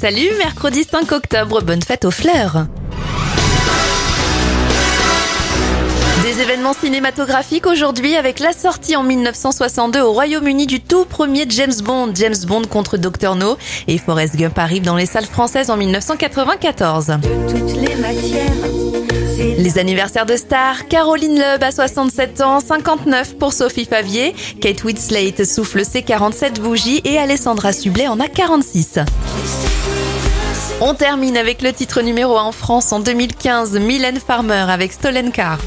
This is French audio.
Salut, mercredi 5 octobre, bonne fête aux fleurs. Des événements cinématographiques aujourd'hui avec la sortie en 1962 au Royaume-Uni du tout premier James Bond, James Bond contre Dr No et Forrest Gump arrive dans les salles françaises en 1994. de toutes les matières. Les anniversaires de stars, Caroline Loeb à 67 ans, 59 pour Sophie Favier, Kate Winslet souffle ses 47 bougies et Alessandra Sublet en a 46. On termine avec le titre numéro 1 en France en 2015, Mylène Farmer avec Stolen Car.